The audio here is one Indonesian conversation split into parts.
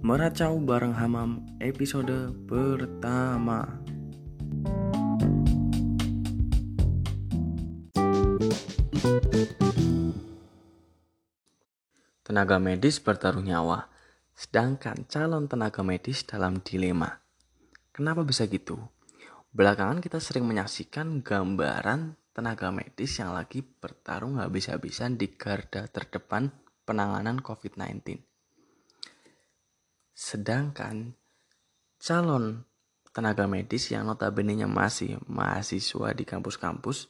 Meracau bareng Hamam episode pertama. Tenaga medis bertaruh nyawa, sedangkan calon tenaga medis dalam dilema. Kenapa bisa gitu? Belakangan kita sering menyaksikan gambaran tenaga medis yang lagi bertarung habis-habisan di garda terdepan penanganan COVID-19 Sedangkan calon tenaga medis yang notabene masih mahasiswa di kampus-kampus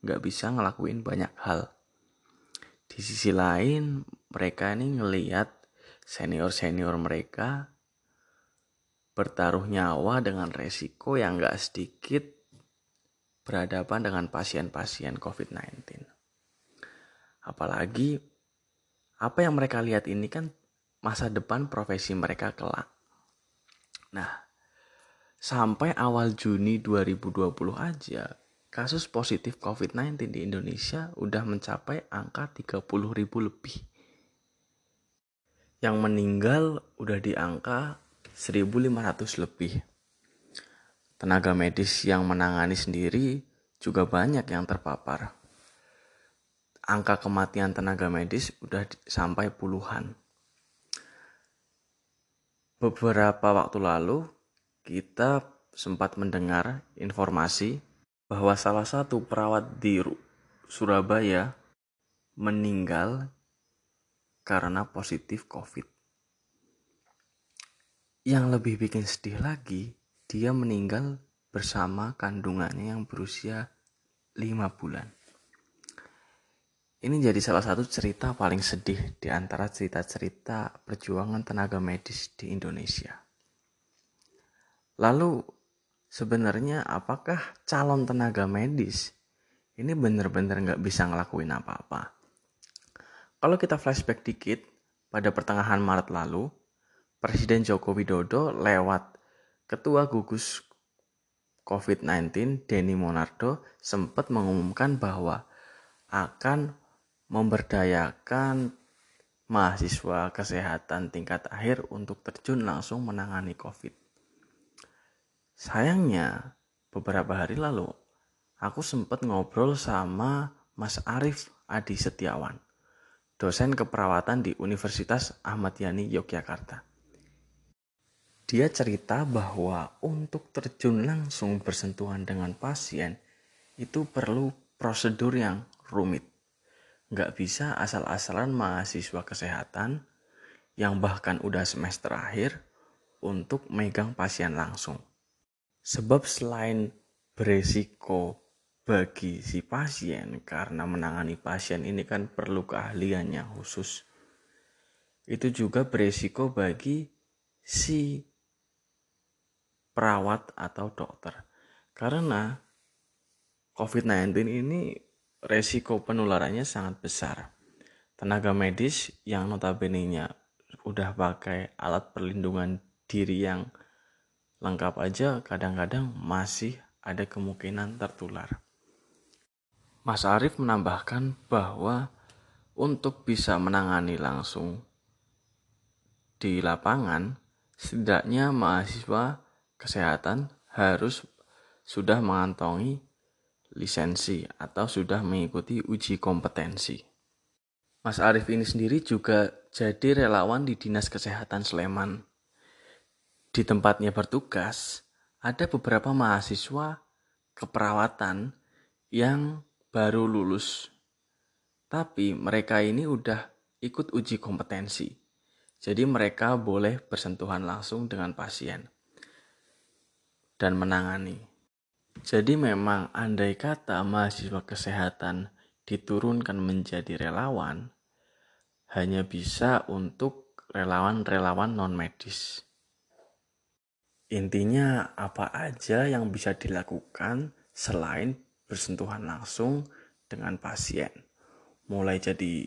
nggak bisa ngelakuin banyak hal. Di sisi lain, mereka ini ngeliat senior-senior mereka bertaruh nyawa dengan resiko yang nggak sedikit berhadapan dengan pasien-pasien COVID-19. Apalagi apa yang mereka lihat ini kan masa depan profesi mereka kelak. Nah, sampai awal Juni 2020 aja, kasus positif COVID-19 di Indonesia udah mencapai angka 30 ribu lebih. Yang meninggal udah di angka 1.500 lebih. Tenaga medis yang menangani sendiri juga banyak yang terpapar. Angka kematian tenaga medis udah sampai puluhan Beberapa waktu lalu, kita sempat mendengar informasi bahwa salah satu perawat di Surabaya meninggal karena positif COVID. Yang lebih bikin sedih lagi, dia meninggal bersama kandungannya yang berusia 5 bulan. Ini jadi salah satu cerita paling sedih di antara cerita-cerita perjuangan tenaga medis di Indonesia. Lalu, sebenarnya apakah calon tenaga medis ini benar-benar nggak bisa ngelakuin apa-apa? Kalau kita flashback dikit, pada pertengahan Maret lalu, Presiden Joko Widodo lewat Ketua Gugus COVID-19 Denny Monardo sempat mengumumkan bahwa akan memberdayakan mahasiswa kesehatan tingkat akhir untuk terjun langsung menangani COVID. Sayangnya, beberapa hari lalu aku sempat ngobrol sama Mas Arif Adi Setiawan, dosen keperawatan di Universitas Ahmad Yani Yogyakarta. Dia cerita bahwa untuk terjun langsung bersentuhan dengan pasien itu perlu prosedur yang rumit nggak bisa asal-asalan mahasiswa kesehatan yang bahkan udah semester akhir untuk megang pasien langsung. Sebab selain beresiko bagi si pasien karena menangani pasien ini kan perlu keahlian yang khusus. Itu juga beresiko bagi si perawat atau dokter. Karena COVID-19 ini resiko penularannya sangat besar. Tenaga medis yang notabene-nya udah pakai alat perlindungan diri yang lengkap aja kadang-kadang masih ada kemungkinan tertular. Mas Arief menambahkan bahwa untuk bisa menangani langsung di lapangan, setidaknya mahasiswa kesehatan harus sudah mengantongi lisensi atau sudah mengikuti uji kompetensi. Mas Arief ini sendiri juga jadi relawan di Dinas Kesehatan Sleman. Di tempatnya bertugas, ada beberapa mahasiswa keperawatan yang baru lulus. Tapi mereka ini udah ikut uji kompetensi. Jadi mereka boleh bersentuhan langsung dengan pasien dan menangani. Jadi memang andai kata mahasiswa kesehatan diturunkan menjadi relawan, hanya bisa untuk relawan-relawan non-medis. Intinya apa aja yang bisa dilakukan selain bersentuhan langsung dengan pasien. Mulai jadi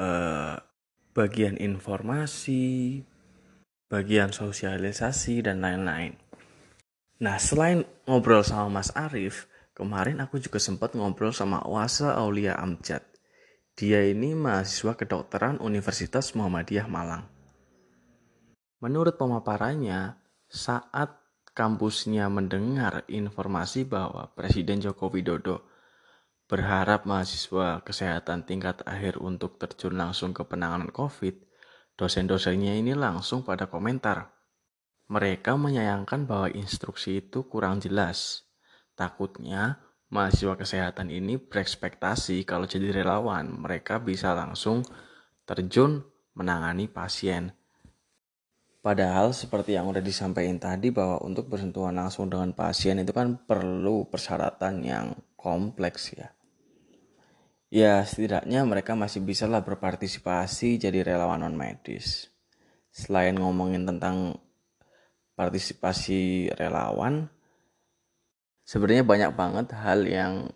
eh, bagian informasi, bagian sosialisasi, dan lain-lain. Nah, selain ngobrol sama Mas Arif, kemarin aku juga sempat ngobrol sama Wasa Aulia Amjad. Dia ini mahasiswa kedokteran Universitas Muhammadiyah Malang. Menurut pemaparannya, saat kampusnya mendengar informasi bahwa Presiden Joko Widodo berharap mahasiswa kesehatan tingkat akhir untuk terjun langsung ke penanganan COVID, dosen-dosennya ini langsung pada komentar. Mereka menyayangkan bahwa instruksi itu kurang jelas. Takutnya mahasiswa kesehatan ini berekspektasi kalau jadi relawan, mereka bisa langsung terjun menangani pasien. Padahal seperti yang udah disampaikan tadi bahwa untuk bersentuhan langsung dengan pasien itu kan perlu persyaratan yang kompleks ya. Ya setidaknya mereka masih bisa lah berpartisipasi jadi relawan non medis. Selain ngomongin tentang partisipasi relawan, sebenarnya banyak banget hal yang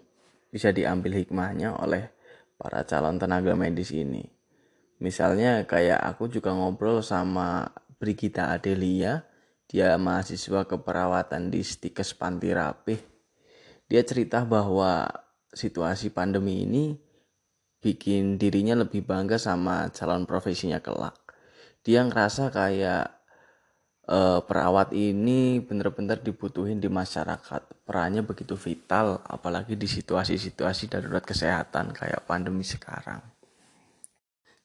bisa diambil hikmahnya oleh para calon tenaga medis ini. Misalnya kayak aku juga ngobrol sama Brigita Adelia, dia mahasiswa keperawatan di Stikes Panti Rapih. Dia cerita bahwa situasi pandemi ini bikin dirinya lebih bangga sama calon profesinya kelak. Dia ngerasa kayak uh, perawat ini bener-bener dibutuhin di masyarakat. Perannya begitu vital, apalagi di situasi-situasi darurat kesehatan kayak pandemi sekarang.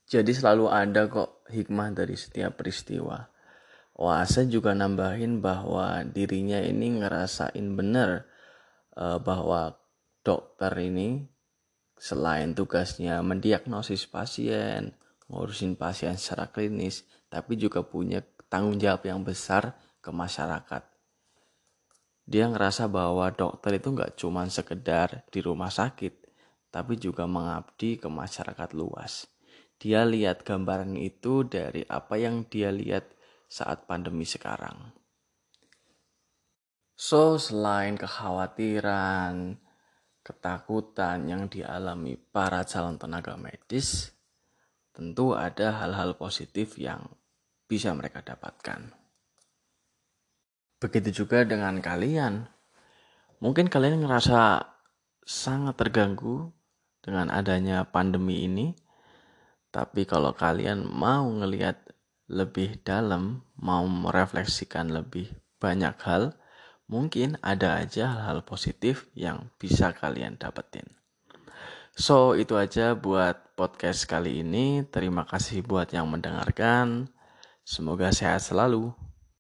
Jadi selalu ada kok hikmah dari setiap peristiwa. Oase juga nambahin bahwa dirinya ini ngerasain bener uh, bahwa dokter ini selain tugasnya mendiagnosis pasien, ngurusin pasien secara klinis, tapi juga punya tanggung jawab yang besar ke masyarakat. Dia ngerasa bahwa dokter itu nggak cuma sekedar di rumah sakit, tapi juga mengabdi ke masyarakat luas dia lihat gambaran itu dari apa yang dia lihat saat pandemi sekarang. So, selain kekhawatiran, ketakutan yang dialami para calon tenaga medis, tentu ada hal-hal positif yang bisa mereka dapatkan. Begitu juga dengan kalian. Mungkin kalian ngerasa sangat terganggu dengan adanya pandemi ini, tapi kalau kalian mau ngelihat lebih dalam, mau merefleksikan lebih banyak hal, mungkin ada aja hal-hal positif yang bisa kalian dapetin. So, itu aja buat podcast kali ini. Terima kasih buat yang mendengarkan. Semoga sehat selalu.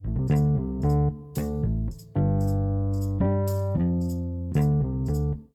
thank you